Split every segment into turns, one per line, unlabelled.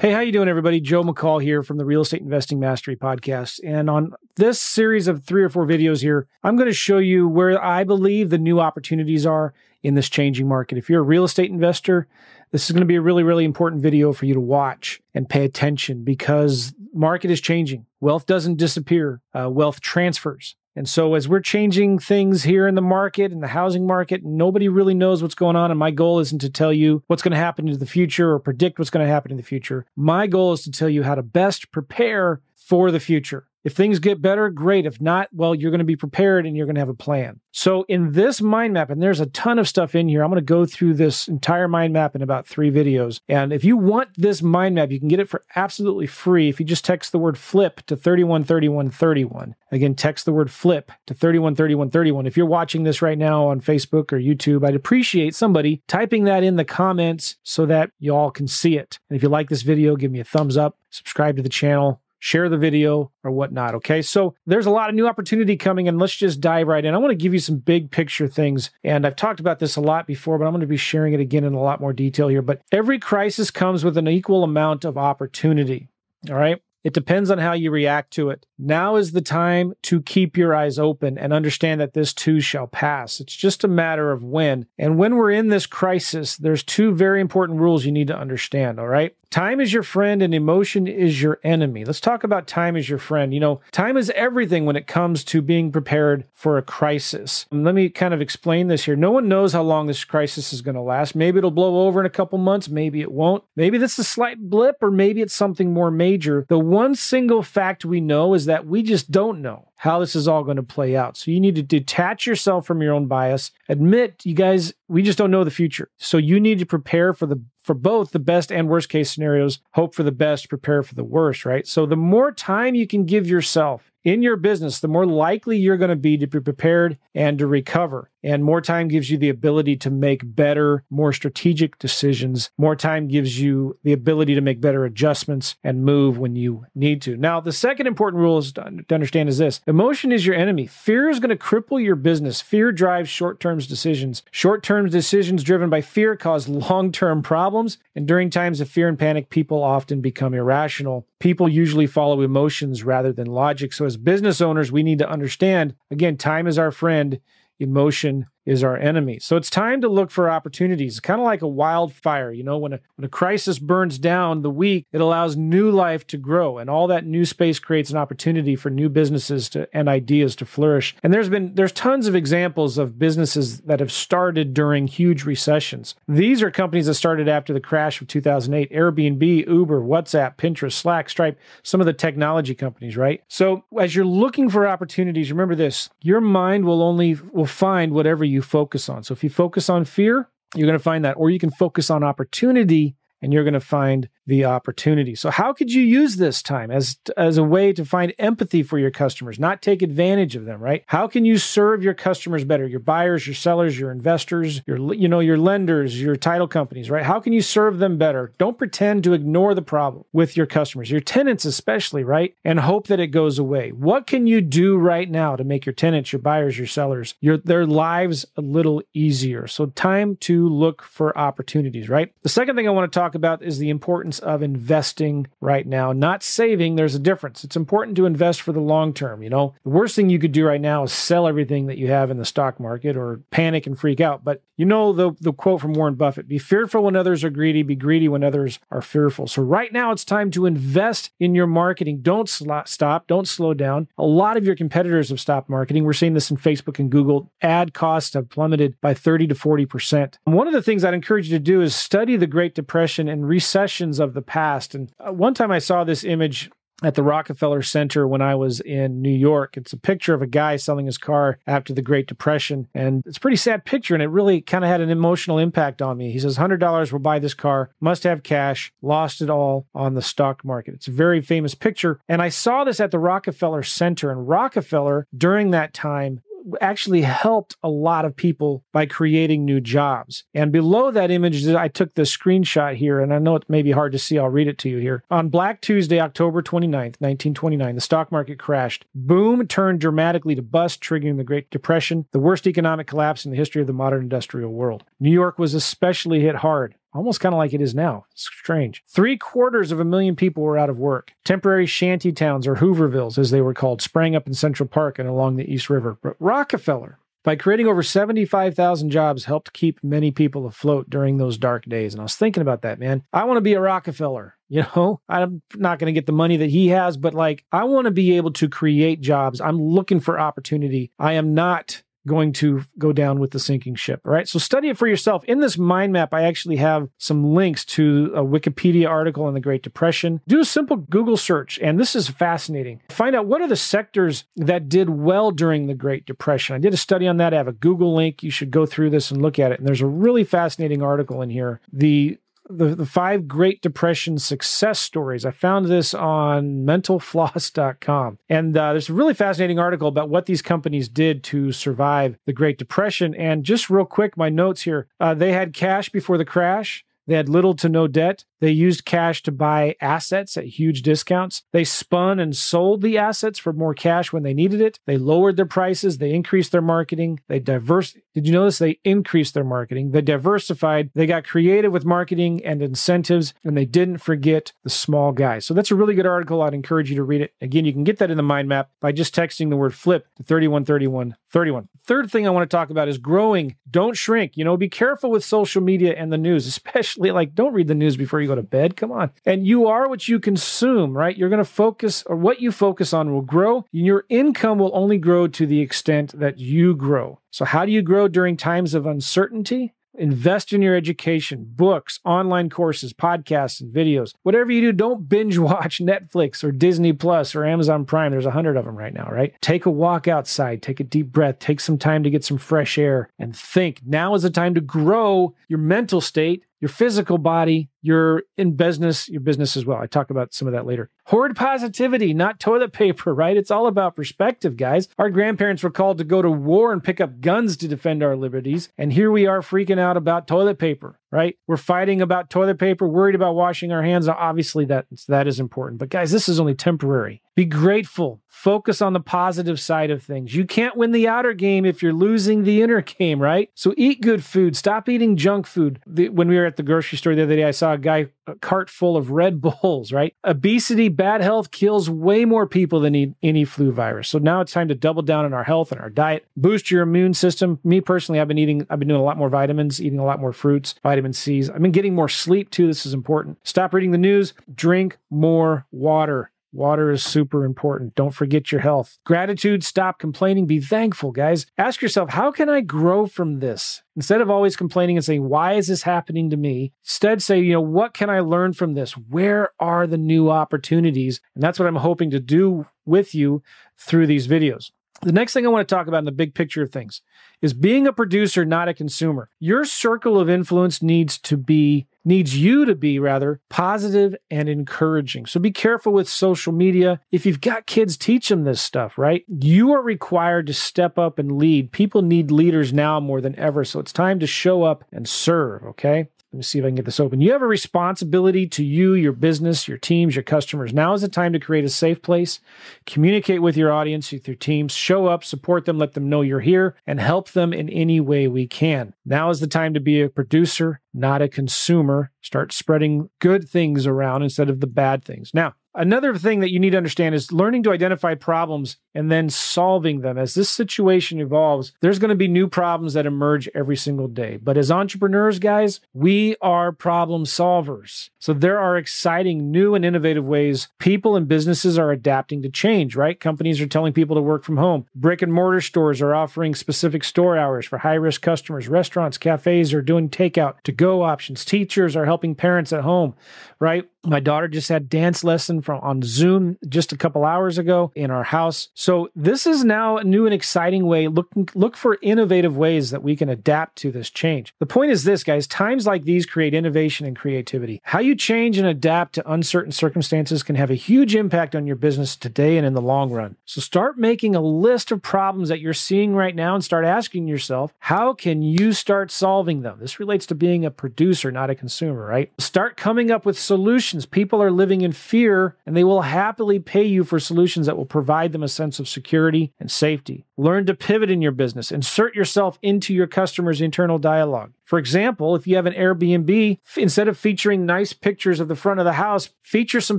Hey, how you doing, everybody? Joe McCall here from the Real Estate Investing Mastery Podcast. And on this series of three or four videos here, I'm going to show you where I believe the new opportunities are in this changing market. If you're a real estate investor, this is going to be a really, really important video for you to watch and pay attention because market is changing. Wealth doesn't disappear. Uh, wealth transfers. And so, as we're changing things here in the market, in the housing market, nobody really knows what's going on. And my goal isn't to tell you what's going to happen in the future or predict what's going to happen in the future. My goal is to tell you how to best prepare for the future. If things get better, great. If not, well, you're going to be prepared and you're going to have a plan. So, in this mind map, and there's a ton of stuff in here, I'm going to go through this entire mind map in about three videos. And if you want this mind map, you can get it for absolutely free if you just text the word flip to 313131. Again, text the word flip to 313131. If you're watching this right now on Facebook or YouTube, I'd appreciate somebody typing that in the comments so that y'all can see it. And if you like this video, give me a thumbs up, subscribe to the channel share the video or whatnot. Okay. So there's a lot of new opportunity coming and let's just dive right in. I want to give you some big picture things. And I've talked about this a lot before, but I'm going to be sharing it again in a lot more detail here. But every crisis comes with an equal amount of opportunity. All right. It depends on how you react to it. Now is the time to keep your eyes open and understand that this too shall pass. It's just a matter of when. And when we're in this crisis, there's two very important rules you need to understand, all right? Time is your friend and emotion is your enemy. Let's talk about time as your friend. You know, time is everything when it comes to being prepared for a crisis. Um, let me kind of explain this here. No one knows how long this crisis is going to last. Maybe it'll blow over in a couple months, maybe it won't. Maybe this is a slight blip or maybe it's something more major. The one single fact we know is that we just don't know how this is all going to play out. So you need to detach yourself from your own bias. Admit, you guys, we just don't know the future. So you need to prepare for the for both the best and worst case scenarios. Hope for the best, prepare for the worst, right? So the more time you can give yourself in your business, the more likely you're going to be to be prepared and to recover. And more time gives you the ability to make better, more strategic decisions. More time gives you the ability to make better adjustments and move when you need to. Now, the second important rule is to understand is this emotion is your enemy. Fear is going to cripple your business. Fear drives short term decisions. Short term decisions driven by fear cause long term problems. And during times of fear and panic, people often become irrational. People usually follow emotions rather than logic. So, as business owners, we need to understand again, time is our friend emotion is our enemy. So it's time to look for opportunities, It's kind of like a wildfire. You know, when a, when a crisis burns down the weak, it allows new life to grow. And all that new space creates an opportunity for new businesses to, and ideas to flourish. And there's been, there's tons of examples of businesses that have started during huge recessions. These are companies that started after the crash of 2008 Airbnb, Uber, WhatsApp, Pinterest, Slack, Stripe, some of the technology companies, right? So as you're looking for opportunities, remember this your mind will only, will find whatever you focus on. So if you focus on fear, you're going to find that, or you can focus on opportunity and you're going to find the opportunity. So how could you use this time as as a way to find empathy for your customers, not take advantage of them, right? How can you serve your customers better? Your buyers, your sellers, your investors, your you know, your lenders, your title companies, right? How can you serve them better? Don't pretend to ignore the problem with your customers, your tenants especially, right? And hope that it goes away. What can you do right now to make your tenants, your buyers, your sellers, your their lives a little easier? So time to look for opportunities, right? The second thing I want to talk about is the importance of investing right now, not saving. There's a difference. It's important to invest for the long term. You know, the worst thing you could do right now is sell everything that you have in the stock market or panic and freak out. But you know the, the quote from Warren Buffett be fearful when others are greedy, be greedy when others are fearful. So right now it's time to invest in your marketing. Don't sl- stop, don't slow down. A lot of your competitors have stopped marketing. We're seeing this in Facebook and Google. Ad costs have plummeted by 30 to 40%. one of the things I'd encourage you to do is study the Great Depression and recessions of the past. And uh, one time I saw this image at the Rockefeller Center when I was in New York. It's a picture of a guy selling his car after the Great Depression. And it's a pretty sad picture, and it really kind of had an emotional impact on me. He says, $100 will buy this car, must have cash, lost it all on the stock market. It's a very famous picture. And I saw this at the Rockefeller Center, and Rockefeller during that time actually helped a lot of people by creating new jobs. And below that image, I took the screenshot here, and I know it may be hard to see. I'll read it to you here. On Black Tuesday, October 29th, 1929, the stock market crashed. Boom turned dramatically to bust, triggering the Great Depression, the worst economic collapse in the history of the modern industrial world. New York was especially hit hard almost kind of like it is now. It's strange. Three quarters of a million people were out of work. Temporary shanty towns, or Hoovervilles as they were called, sprang up in Central Park and along the East River. But Rockefeller, by creating over 75,000 jobs, helped keep many people afloat during those dark days. And I was thinking about that, man. I want to be a Rockefeller. You know, I'm not going to get the money that he has, but like, I want to be able to create jobs. I'm looking for opportunity. I am not going to go down with the sinking ship. All right. So study it for yourself. In this mind map, I actually have some links to a Wikipedia article on the Great Depression. Do a simple Google search, and this is fascinating. Find out what are the sectors that did well during the Great Depression. I did a study on that. I have a Google link. You should go through this and look at it. And there's a really fascinating article in here. The the, the five Great Depression success stories. I found this on mentalfloss.com. And uh, there's a really fascinating article about what these companies did to survive the Great Depression. And just real quick, my notes here uh, they had cash before the crash. They had little to no debt. They used cash to buy assets at huge discounts. They spun and sold the assets for more cash when they needed it. They lowered their prices. They increased their marketing. They diverse. Did you notice they increased their marketing? They diversified. They got creative with marketing and incentives, and they didn't forget the small guys. So that's a really good article. I'd encourage you to read it. Again, you can get that in the mind map by just texting the word flip to 313131. Third thing I want to talk about is growing. Don't shrink. You know, be careful with social media and the news, especially like don't read the news before you go to bed. Come on. And you are what you consume, right? You're going to focus, or what you focus on will grow. Your income will only grow to the extent that you grow. So, how do you grow during times of uncertainty? Invest in your education, books, online courses, podcasts, and videos. Whatever you do, don't binge watch Netflix or Disney Plus or Amazon Prime. There's a hundred of them right now, right? Take a walk outside, take a deep breath, take some time to get some fresh air, and think. Now is the time to grow your mental state your physical body, you're in business, your business as well. I talk about some of that later. Hoard positivity, not toilet paper, right? It's all about perspective, guys. Our grandparents were called to go to war and pick up guns to defend our liberties. And here we are freaking out about toilet paper right? We're fighting about toilet paper, worried about washing our hands. Obviously, that that is important. But guys, this is only temporary. Be grateful. Focus on the positive side of things. You can't win the outer game if you're losing the inner game, right? So eat good food. Stop eating junk food. The, when we were at the grocery store the other day, I saw a guy a cart full of Red Bulls, right? Obesity, bad health kills way more people than any flu virus. So now it's time to double down on our health and our diet. Boost your immune system. Me personally, I've been eating, I've been doing a lot more vitamins, eating a lot more fruits, vitamin C's. I've been getting more sleep too. This is important. Stop reading the news. Drink more water. Water is super important. Don't forget your health. Gratitude, stop complaining, be thankful, guys. Ask yourself, how can I grow from this? Instead of always complaining and saying, why is this happening to me? Instead, say, you know, what can I learn from this? Where are the new opportunities? And that's what I'm hoping to do with you through these videos. The next thing I want to talk about in the big picture of things is being a producer, not a consumer. Your circle of influence needs to be, needs you to be rather positive and encouraging. So be careful with social media. If you've got kids, teach them this stuff, right? You are required to step up and lead. People need leaders now more than ever. So it's time to show up and serve, okay? Let me see if I can get this open. You have a responsibility to you, your business, your teams, your customers. Now is the time to create a safe place, communicate with your audience, with your teams, show up, support them, let them know you're here, and help them in any way we can. Now is the time to be a producer, not a consumer. Start spreading good things around instead of the bad things. Now, Another thing that you need to understand is learning to identify problems and then solving them. As this situation evolves, there's going to be new problems that emerge every single day. But as entrepreneurs, guys, we are problem solvers. So there are exciting new and innovative ways people and businesses are adapting to change, right? Companies are telling people to work from home. Brick and mortar stores are offering specific store hours for high risk customers. Restaurants, cafes are doing takeout to go options. Teachers are helping parents at home, right? My daughter just had dance lesson from on Zoom just a couple hours ago in our house. So this is now a new and exciting way. Look, look for innovative ways that we can adapt to this change. The point is this, guys, times like these create innovation and creativity. How you change and adapt to uncertain circumstances can have a huge impact on your business today and in the long run. So start making a list of problems that you're seeing right now and start asking yourself, how can you start solving them? This relates to being a producer, not a consumer, right? Start coming up with solutions. People are living in fear and they will happily pay you for solutions that will provide them a sense of security and safety. Learn to pivot in your business. Insert yourself into your customer's internal dialogue. For example, if you have an Airbnb, instead of featuring nice pictures of the front of the house, feature some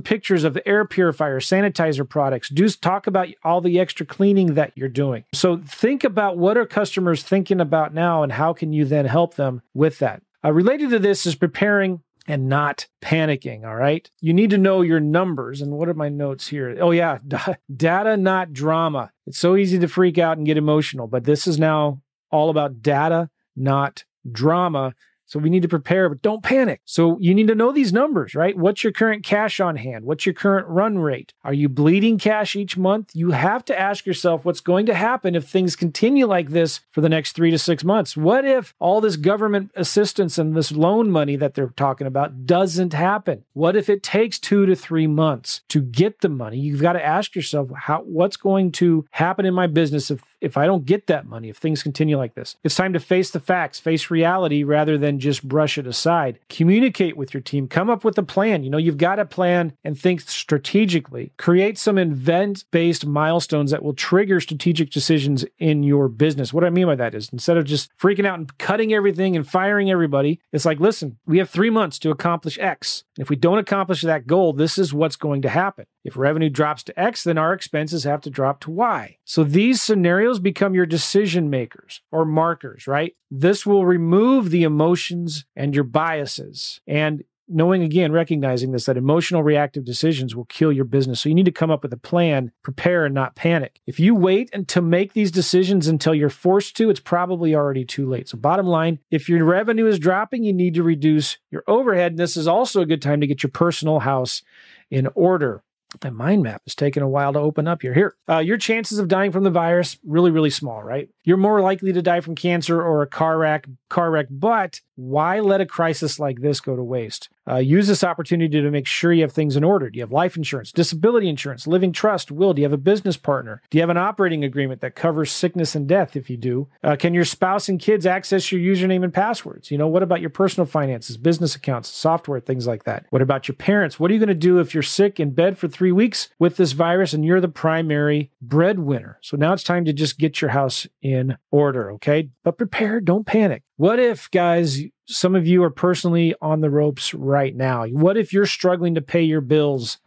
pictures of the air purifier, sanitizer products. Do talk about all the extra cleaning that you're doing. So think about what are customers thinking about now and how can you then help them with that. Uh, related to this is preparing and not panicking. All right. You need to know your numbers. And what are my notes here? Oh, yeah. data, not drama. It's so easy to freak out and get emotional, but this is now all about data, not drama. So we need to prepare, but don't panic. So you need to know these numbers, right? What's your current cash on hand? What's your current run rate? Are you bleeding cash each month? You have to ask yourself what's going to happen if things continue like this for the next three to six months. What if all this government assistance and this loan money that they're talking about doesn't happen? What if it takes two to three months to get the money? You've got to ask yourself how what's going to happen in my business if if I don't get that money, if things continue like this. It's time to face the facts, face reality rather than just brush it aside. Communicate with your team, come up with a plan. You know, you've got a plan and think strategically. Create some event based milestones that will trigger strategic decisions in your business. What I mean by that is instead of just freaking out and cutting everything and firing everybody, it's like, listen, we have three months to accomplish X. If we don't accomplish that goal, this is what's going to happen. If revenue drops to X, then our expenses have to drop to Y. So these scenarios become your decision makers or markers, right? This will remove the emotions and your biases. And knowing again, recognizing this, that emotional reactive decisions will kill your business. So you need to come up with a plan, prepare, and not panic. If you wait and to make these decisions until you're forced to, it's probably already too late. So, bottom line, if your revenue is dropping, you need to reduce your overhead. And this is also a good time to get your personal house in order. The mind map is taking a while to open up here. Here, uh, your chances of dying from the virus really, really small, right? You're more likely to die from cancer or a car wreck, car wreck. But why let a crisis like this go to waste? Uh, use this opportunity to make sure you have things in order. Do you have life insurance, disability insurance, living trust, will? Do you have a business partner? Do you have an operating agreement that covers sickness and death if you do? Uh, can your spouse and kids access your username and passwords? You know, what about your personal finances, business accounts, software, things like that? What about your parents? What are you going to do if you're sick in bed for three weeks with this virus and you're the primary breadwinner? So now it's time to just get your house in order, okay? But prepare, don't panic. What if, guys, some of you are personally on the ropes right now? What if you're struggling to pay your bills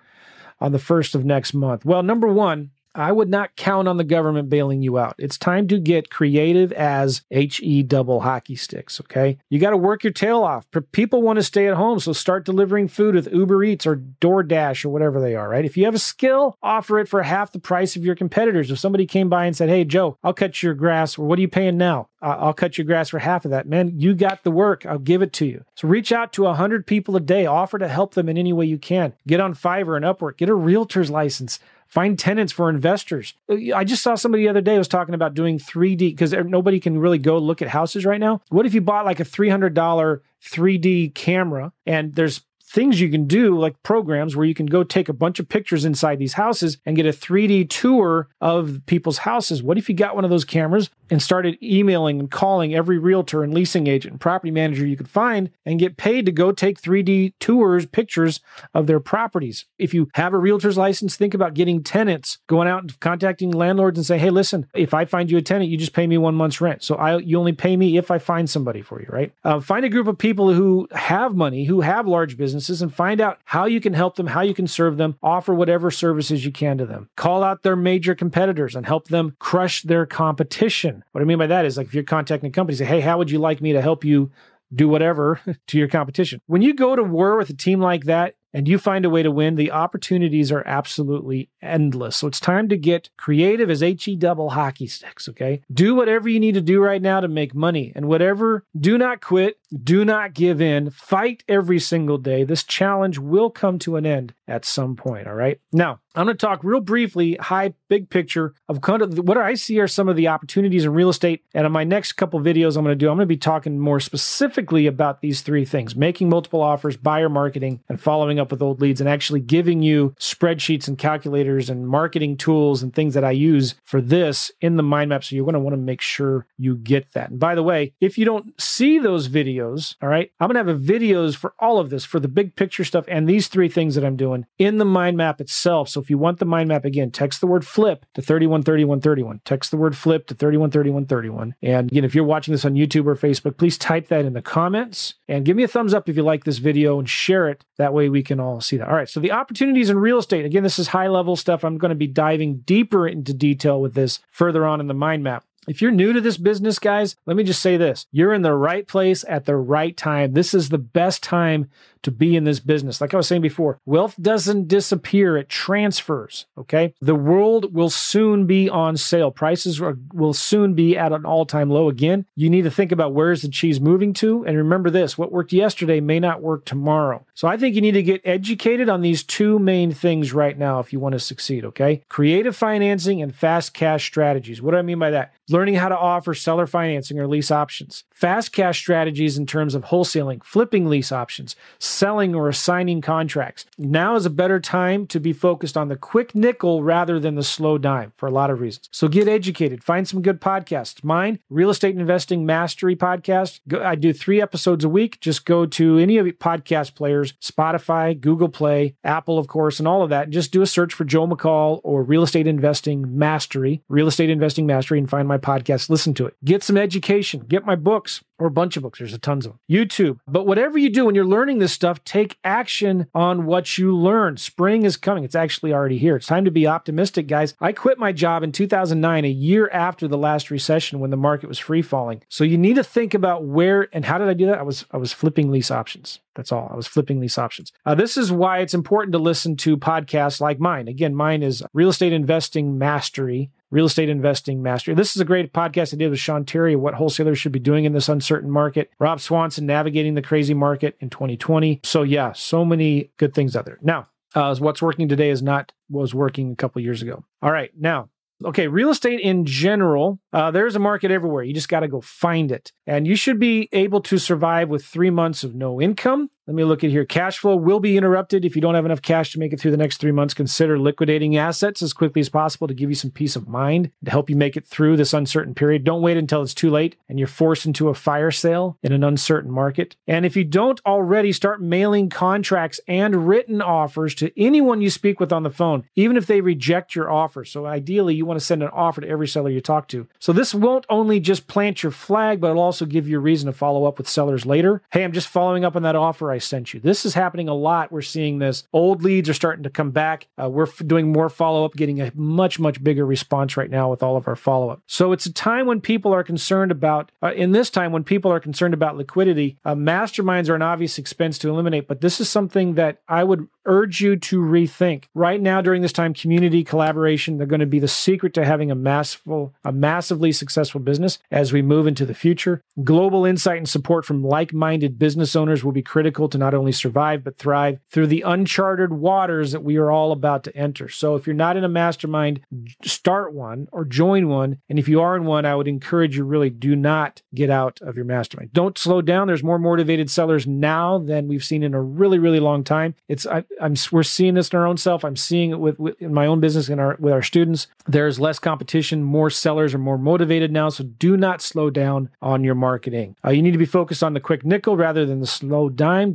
on the first of next month? Well, number one, I would not count on the government bailing you out. It's time to get creative as HE double hockey sticks, okay? You got to work your tail off. People want to stay at home, so start delivering food with Uber Eats or DoorDash or whatever they are, right? If you have a skill, offer it for half the price of your competitors. If somebody came by and said, Hey, Joe, I'll cut your grass, what are you paying now? Uh, I'll cut your grass for half of that. Man, you got the work. I'll give it to you. So reach out to 100 people a day. Offer to help them in any way you can. Get on Fiverr and Upwork. Get a realtor's license. Find tenants for investors. I just saw somebody the other day was talking about doing 3D because er, nobody can really go look at houses right now. What if you bought like a $300 3D camera and there's things you can do, like programs where you can go take a bunch of pictures inside these houses and get a 3D tour of people's houses. What if you got one of those cameras and started emailing and calling every realtor and leasing agent and property manager you could find and get paid to go take 3D tours, pictures of their properties? If you have a realtor's license, think about getting tenants, going out and contacting landlords and say, hey, listen, if I find you a tenant, you just pay me one month's rent. So I, you only pay me if I find somebody for you, right? Uh, find a group of people who have money, who have large businesses businesses and find out how you can help them, how you can serve them, offer whatever services you can to them. Call out their major competitors and help them crush their competition. What I mean by that is like if you're contacting a company, say, hey, how would you like me to help you do whatever to your competition? When you go to war with a team like that, and you find a way to win, the opportunities are absolutely endless. So it's time to get creative as HE double hockey sticks, okay? Do whatever you need to do right now to make money. And whatever, do not quit, do not give in, fight every single day. This challenge will come to an end. At some point. All right. Now, I'm going to talk real briefly, high, big picture of kind of what I see are some of the opportunities in real estate. And in my next couple videos, I'm going to do, I'm going to be talking more specifically about these three things making multiple offers, buyer marketing, and following up with old leads, and actually giving you spreadsheets and calculators and marketing tools and things that I use for this in the mind map. So you're going to want to make sure you get that. And by the way, if you don't see those videos, all right, I'm going to have videos for all of this, for the big picture stuff and these three things that I'm doing in the mind map itself. So if you want the mind map again, text the word flip to 313131. Text the word flip to 313131. And again, if you're watching this on YouTube or Facebook, please type that in the comments and give me a thumbs up if you like this video and share it. That way we can all see that. All right. So the opportunities in real estate. Again, this is high level stuff. I'm going to be diving deeper into detail with this further on in the mind map. If you're new to this business, guys, let me just say this. You're in the right place at the right time. This is the best time to be in this business. Like I was saying before, wealth doesn't disappear, it transfers. Okay. The world will soon be on sale. Prices are, will soon be at an all time low again. You need to think about where's the cheese moving to. And remember this what worked yesterday may not work tomorrow. So I think you need to get educated on these two main things right now if you want to succeed. Okay. Creative financing and fast cash strategies. What do I mean by that? Learning how to offer seller financing or lease options. Fast cash strategies in terms of wholesaling, flipping lease options selling or assigning contracts. Now is a better time to be focused on the quick nickel rather than the slow dime for a lot of reasons. So get educated, find some good podcasts. Mine, Real Estate Investing Mastery podcast. I do three episodes a week. Just go to any of the podcast players, Spotify, Google Play, Apple, of course, and all of that. Just do a search for Joe McCall or Real Estate Investing Mastery, Real Estate Investing Mastery, and find my podcast. Listen to it. Get some education. Get my books or a bunch of books. There's a tons of them. YouTube. But whatever you do when you're learning this stuff, take action on what you learn. Spring is coming. It's actually already here. It's time to be optimistic, guys. I quit my job in 2009, a year after the last recession when the market was free falling. So you need to think about where and how did I do that? I was I was flipping lease options. That's all. I was flipping lease options. Uh, this is why it's important to listen to podcasts like mine. Again, mine is Real Estate Investing Mastery. Real Estate Investing Mastery. This is a great podcast I did with Sean Terry, what wholesalers should be doing in this uncertain market. Rob Swanson, navigating the crazy market in 2020. So yeah, so many good things out there. Now, uh, what's working today is not was working a couple years ago. All right, now Okay, real estate in general, uh, there's a market everywhere. You just got to go find it. And you should be able to survive with three months of no income let me look at here. Cash flow will be interrupted if you don't have enough cash to make it through the next three months. Consider liquidating assets as quickly as possible to give you some peace of mind to help you make it through this uncertain period. Don't wait until it's too late and you're forced into a fire sale in an uncertain market. And if you don't already start mailing contracts and written offers to anyone you speak with on the phone, even if they reject your offer. So ideally, you want to send an offer to every seller you talk to. So this won't only just plant your flag, but it'll also give you a reason to follow up with sellers later. Hey, I'm just following up on that offer I sent you. This is happening a lot. We're seeing this. Old leads are starting to come back. Uh, we're f- doing more follow up, getting a much, much bigger response right now with all of our follow up. So it's a time when people are concerned about, uh, in this time when people are concerned about liquidity, uh, masterminds are an obvious expense to eliminate, but this is something that I would urge you to rethink. Right now, during this time, community collaboration, they're going to be the secret to having a massive, a massively successful business as we move into the future. Global insight and support from like-minded business owners will be critical to not only survive but thrive through the uncharted waters that we are all about to enter. So if you're not in a mastermind, start one or join one. And if you are in one, I would encourage you really do not get out of your mastermind. Don't slow down. There's more motivated sellers now than we've seen in a really, really long time. It's I, am we're seeing this in our own self. I'm seeing it with, with in my own business and our with our students. There's less competition. More sellers are more motivated now. So do not slow down on your marketing. Uh, you need to be focused on the quick nickel rather than the slow dime.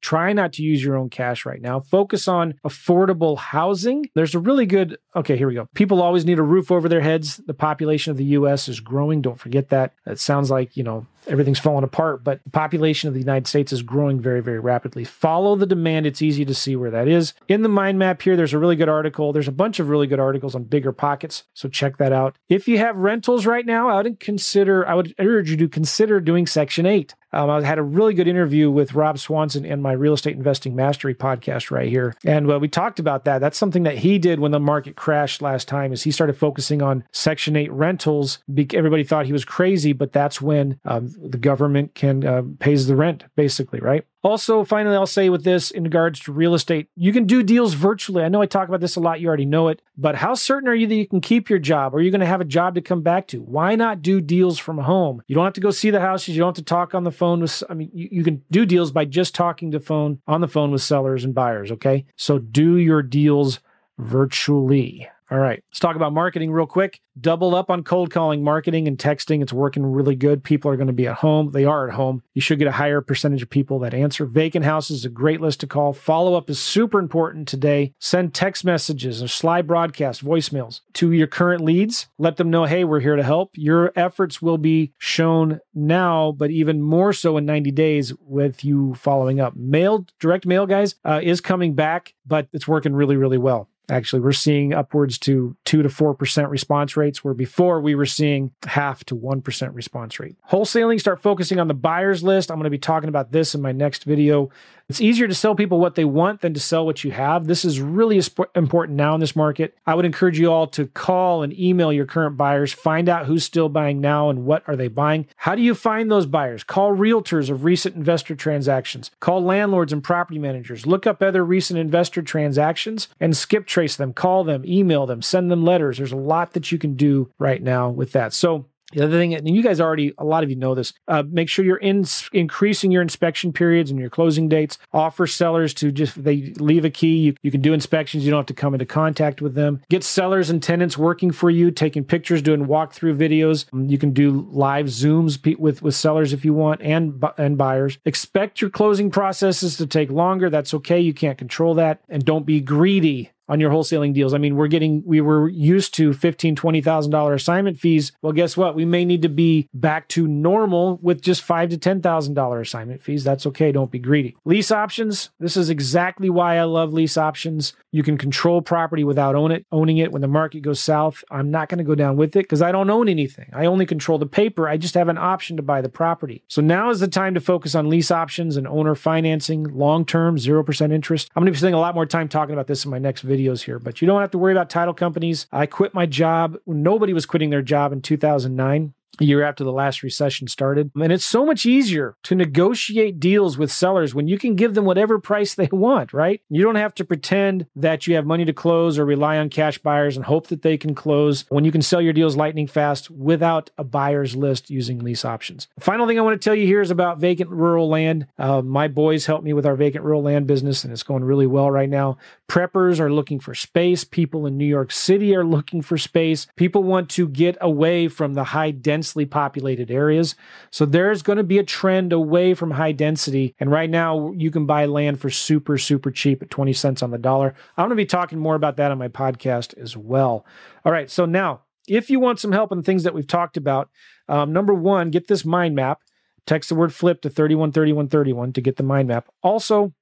Try not to use your own cash right now. Focus on affordable housing. There's a really good, okay, here we go. People always need a roof over their heads. The population of the US is growing. Don't forget that. It sounds like, you know, everything's falling apart, but the population of the United States is growing very, very rapidly. Follow the demand. It's easy to see where that is. In the mind map here, there's a really good article. There's a bunch of really good articles on bigger pockets. So check that out. If you have rentals right now, I would consider, I would urge you to consider doing Section 8. Um, I had a really good interview with Rob Swanson and my Real Estate Investing Mastery podcast right here, and uh, we talked about that. That's something that he did when the market crashed last time. Is he started focusing on Section Eight rentals? Everybody thought he was crazy, but that's when um, the government can uh, pays the rent, basically, right? Also, finally, I'll say with this in regards to real estate, you can do deals virtually. I know I talk about this a lot. You already know it. But how certain are you that you can keep your job? Or are you going to have a job to come back to? Why not do deals from home? You don't have to go see the houses. You don't have to talk on the phone with, I mean, you, you can do deals by just talking to phone on the phone with sellers and buyers. Okay. So do your deals virtually. All right, let's talk about marketing real quick. Double up on cold calling, marketing, and texting. It's working really good. People are going to be at home. They are at home. You should get a higher percentage of people that answer. Vacant houses is a great list to call. Follow up is super important today. Send text messages or Slybroadcast, voicemails to your current leads. Let them know, hey, we're here to help. Your efforts will be shown now, but even more so in 90 days with you following up. Mail, direct mail, guys, uh, is coming back, but it's working really, really well. Actually, we're seeing upwards to 2 to 4% response rates, where before we were seeing half to 1% response rate. Wholesaling, start focusing on the buyers list. I'm going to be talking about this in my next video. It's easier to sell people what they want than to sell what you have. This is really important now in this market. I would encourage you all to call and email your current buyers, find out who's still buying now and what are they buying. How do you find those buyers? Call realtors of recent investor transactions. Call landlords and property managers. Look up other recent investor transactions and skip trace them. Call them, email them, send them letters. There's a lot that you can do right now with that. So the other thing, and you guys already, a lot of you know this, uh, make sure you're in, increasing your inspection periods and your closing dates. Offer sellers to just, they leave a key. You, you can do inspections. You don't have to come into contact with them. Get sellers and tenants working for you, taking pictures, doing walkthrough videos. You can do live Zooms with, with sellers if you want and, and buyers. Expect your closing processes to take longer. That's okay. You can't control that. And don't be greedy on your wholesaling deals. I mean, we're getting we were used to fifteen, twenty thousand dollar assignment fees. Well, guess what? We may need to be back to normal with just five to ten thousand dollar assignment fees. That's okay. Don't be greedy. Lease options. This is exactly why I love lease options. You can control property without own it, owning it. When the market goes south, I'm not going to go down with it because I don't own anything. I only control the paper. I just have an option to buy the property. So now is the time to focus on lease options and owner financing, long term, zero percent interest. I'm going to be spending a lot more time talking about this in my next video videos here, but you don't have to worry about title companies. I quit my job. Nobody was quitting their job in 2009 a year after the last recession started. And it's so much easier to negotiate deals with sellers when you can give them whatever price they want, right? You don't have to pretend that you have money to close or rely on cash buyers and hope that they can close when you can sell your deals lightning fast without a buyer's list using lease options. final thing I want to tell you here is about vacant rural land. Uh, my boys helped me with our vacant rural land business, and it's going really well right now. Preppers are looking for space. People in New York City are looking for space. People want to get away from the high density densely populated areas. So there's going to be a trend away from high density. And right now, you can buy land for super, super cheap at 20 cents on the dollar. I'm going to be talking more about that on my podcast as well. All right. So now, if you want some help on things that we've talked about, um, number one, get this mind map. Text the word flip to 313131 to get the mind map. Also,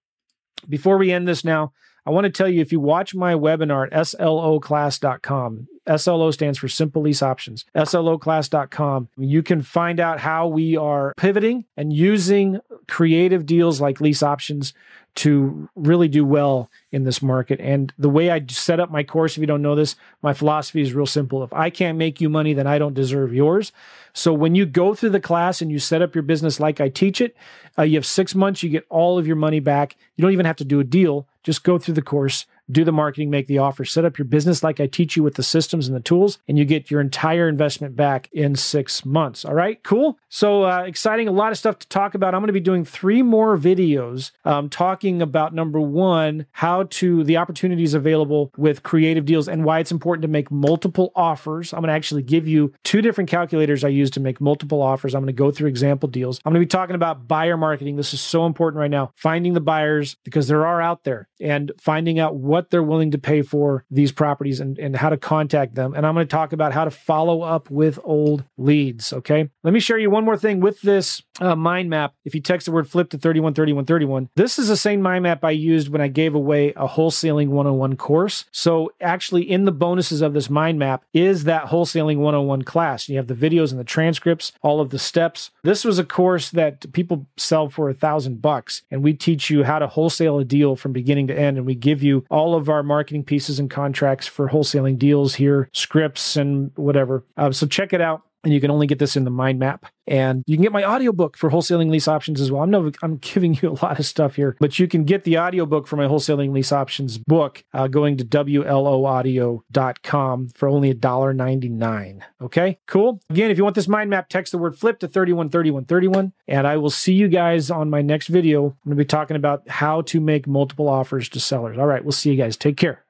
before we end this now, I want to tell you if you watch my webinar at sloclass.com, SLO stands for Simple Lease Options. SLOclass.com. You can find out how we are pivoting and using creative deals like lease options to really do well in this market. And the way I set up my course, if you don't know this, my philosophy is real simple. If I can't make you money, then I don't deserve yours. So when you go through the class and you set up your business like I teach it, uh, you have six months, you get all of your money back. You don't even have to do a deal. Just go through the course do the marketing, make the offer, set up your business like I teach you with the systems and the tools, and you get your entire investment back in six months. All right, cool. So uh, exciting, a lot of stuff to talk about. I'm going to be doing three more videos um, talking about number one, how to the opportunities available with creative deals and why it's important to make multiple offers. I'm going to actually give you two different calculators I use to make multiple offers. I'm going to go through example deals. I'm going to be talking about buyer marketing. This is so important right now. Finding the buyers because there are out there and finding out what what they're willing to pay for these properties and, and how to contact them. And I'm going to talk about how to follow up with old leads. Okay. Let me share you one more thing with this uh, mind map. If you text the word flip to 313131, this is the same mind map I used when I gave away a wholesaling 101 course. So actually, in the bonuses of this mind map is that wholesaling 101 class. You have the videos and the transcripts, all of the steps. This was a course that people sell for a thousand bucks, and we teach you how to wholesale a deal from beginning to end, and we give you all all of our marketing pieces and contracts for wholesaling deals here, scripts and whatever. Uh, so check it out. And you can only get this in the mind map. And you can get my audiobook for wholesaling lease options as well. I'm no i'm giving you a lot of stuff here but you can get the audiobook for my wholesaling lease options book uh, going to wloaudio.com for only $1.99 okay cool. Again if you want this mind map text the word flip to 313131 and i will see you guys on my next video. I'm going to be talking about how to make multiple offers to sellers. All right we'll see you guys. Take care